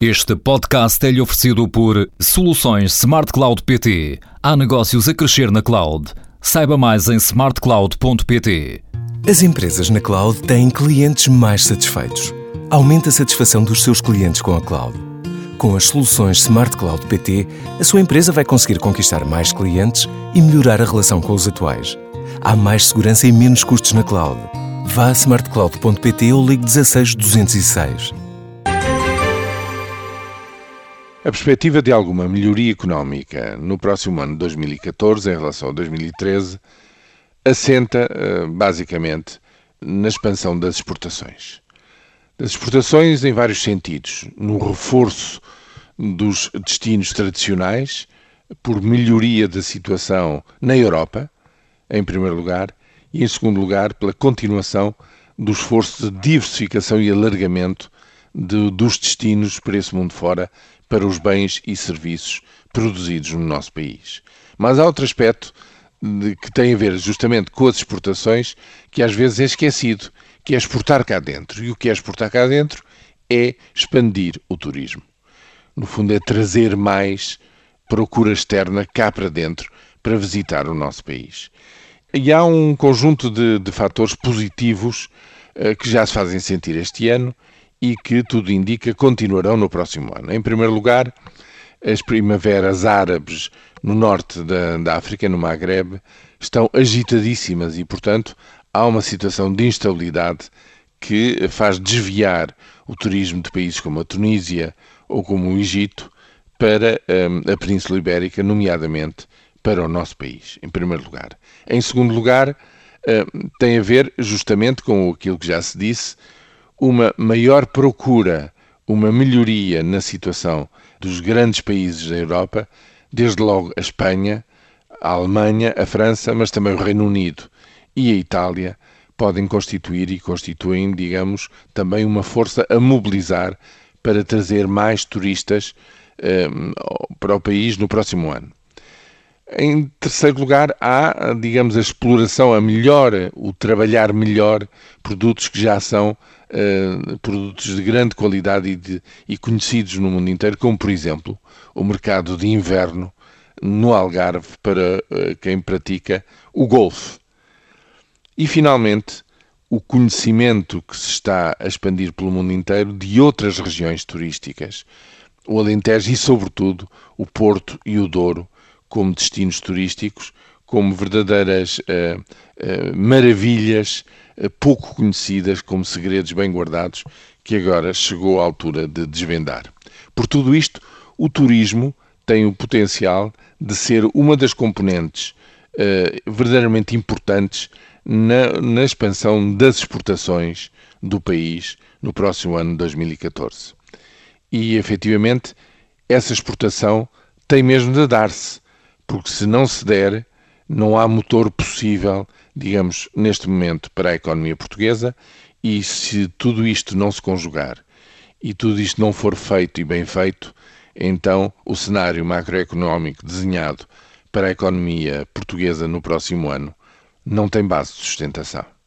Este podcast é-lhe oferecido por Soluções Smart Cloud PT. Há negócios a crescer na cloud. Saiba mais em smartcloud.pt. As empresas na cloud têm clientes mais satisfeitos. Aumenta a satisfação dos seus clientes com a cloud. Com as soluções Smart Cloud PT, a sua empresa vai conseguir conquistar mais clientes e melhorar a relação com os atuais. Há mais segurança e menos custos na cloud. Vá a smartcloud.pt ou ligue 16 206. A perspectiva de alguma melhoria económica no próximo ano de 2014 em relação a 2013 assenta eh, basicamente na expansão das exportações. Das exportações em vários sentidos, no reforço dos destinos tradicionais, por melhoria da situação na Europa, em primeiro lugar, e em segundo lugar, pela continuação do esforço de diversificação e alargamento de, dos destinos para esse mundo fora para os bens e serviços produzidos no nosso país. Mas há outro aspecto de, que tem a ver justamente com as exportações que às vezes é esquecido, que é exportar cá dentro. E o que é exportar cá dentro é expandir o turismo. No fundo, é trazer mais procura externa cá para dentro para visitar o nosso país. E há um conjunto de, de fatores positivos uh, que já se fazem sentir este ano e que, tudo indica, continuarão no próximo ano. Em primeiro lugar, as primaveras árabes no norte da, da África, no Maghreb, estão agitadíssimas e, portanto, há uma situação de instabilidade que faz desviar o turismo de países como a Tunísia ou como o Egito para um, a Península Ibérica, nomeadamente para o nosso país, em primeiro lugar. Em segundo lugar, um, tem a ver justamente com aquilo que já se disse, uma maior procura, uma melhoria na situação dos grandes países da Europa, desde logo a Espanha, a Alemanha, a França, mas também o Reino Unido e a Itália, podem constituir e constituem, digamos, também uma força a mobilizar para trazer mais turistas eh, para o país no próximo ano. Em terceiro lugar, há, digamos, a exploração, a melhor, o trabalhar melhor produtos que já são uh, produtos de grande qualidade e, de, e, conhecidos no mundo inteiro, como, por exemplo, o mercado de inverno no Algarve para uh, quem pratica o golfe. E, finalmente, o conhecimento que se está a expandir pelo mundo inteiro de outras regiões turísticas, o Alentejo e, sobretudo, o Porto e o Douro, como destinos turísticos, como verdadeiras uh, uh, maravilhas uh, pouco conhecidas, como segredos bem guardados, que agora chegou à altura de desvendar. Por tudo isto, o turismo tem o potencial de ser uma das componentes verdadeiramente importantes na, na expansão das exportações do país no próximo ano 2014. E, efetivamente, essa exportação tem mesmo de dar-se porque se não se der, não há motor possível, digamos, neste momento para a economia portuguesa, e se tudo isto não se conjugar e tudo isto não for feito e bem feito, então o cenário macroeconómico desenhado para a economia portuguesa no próximo ano não tem base de sustentação.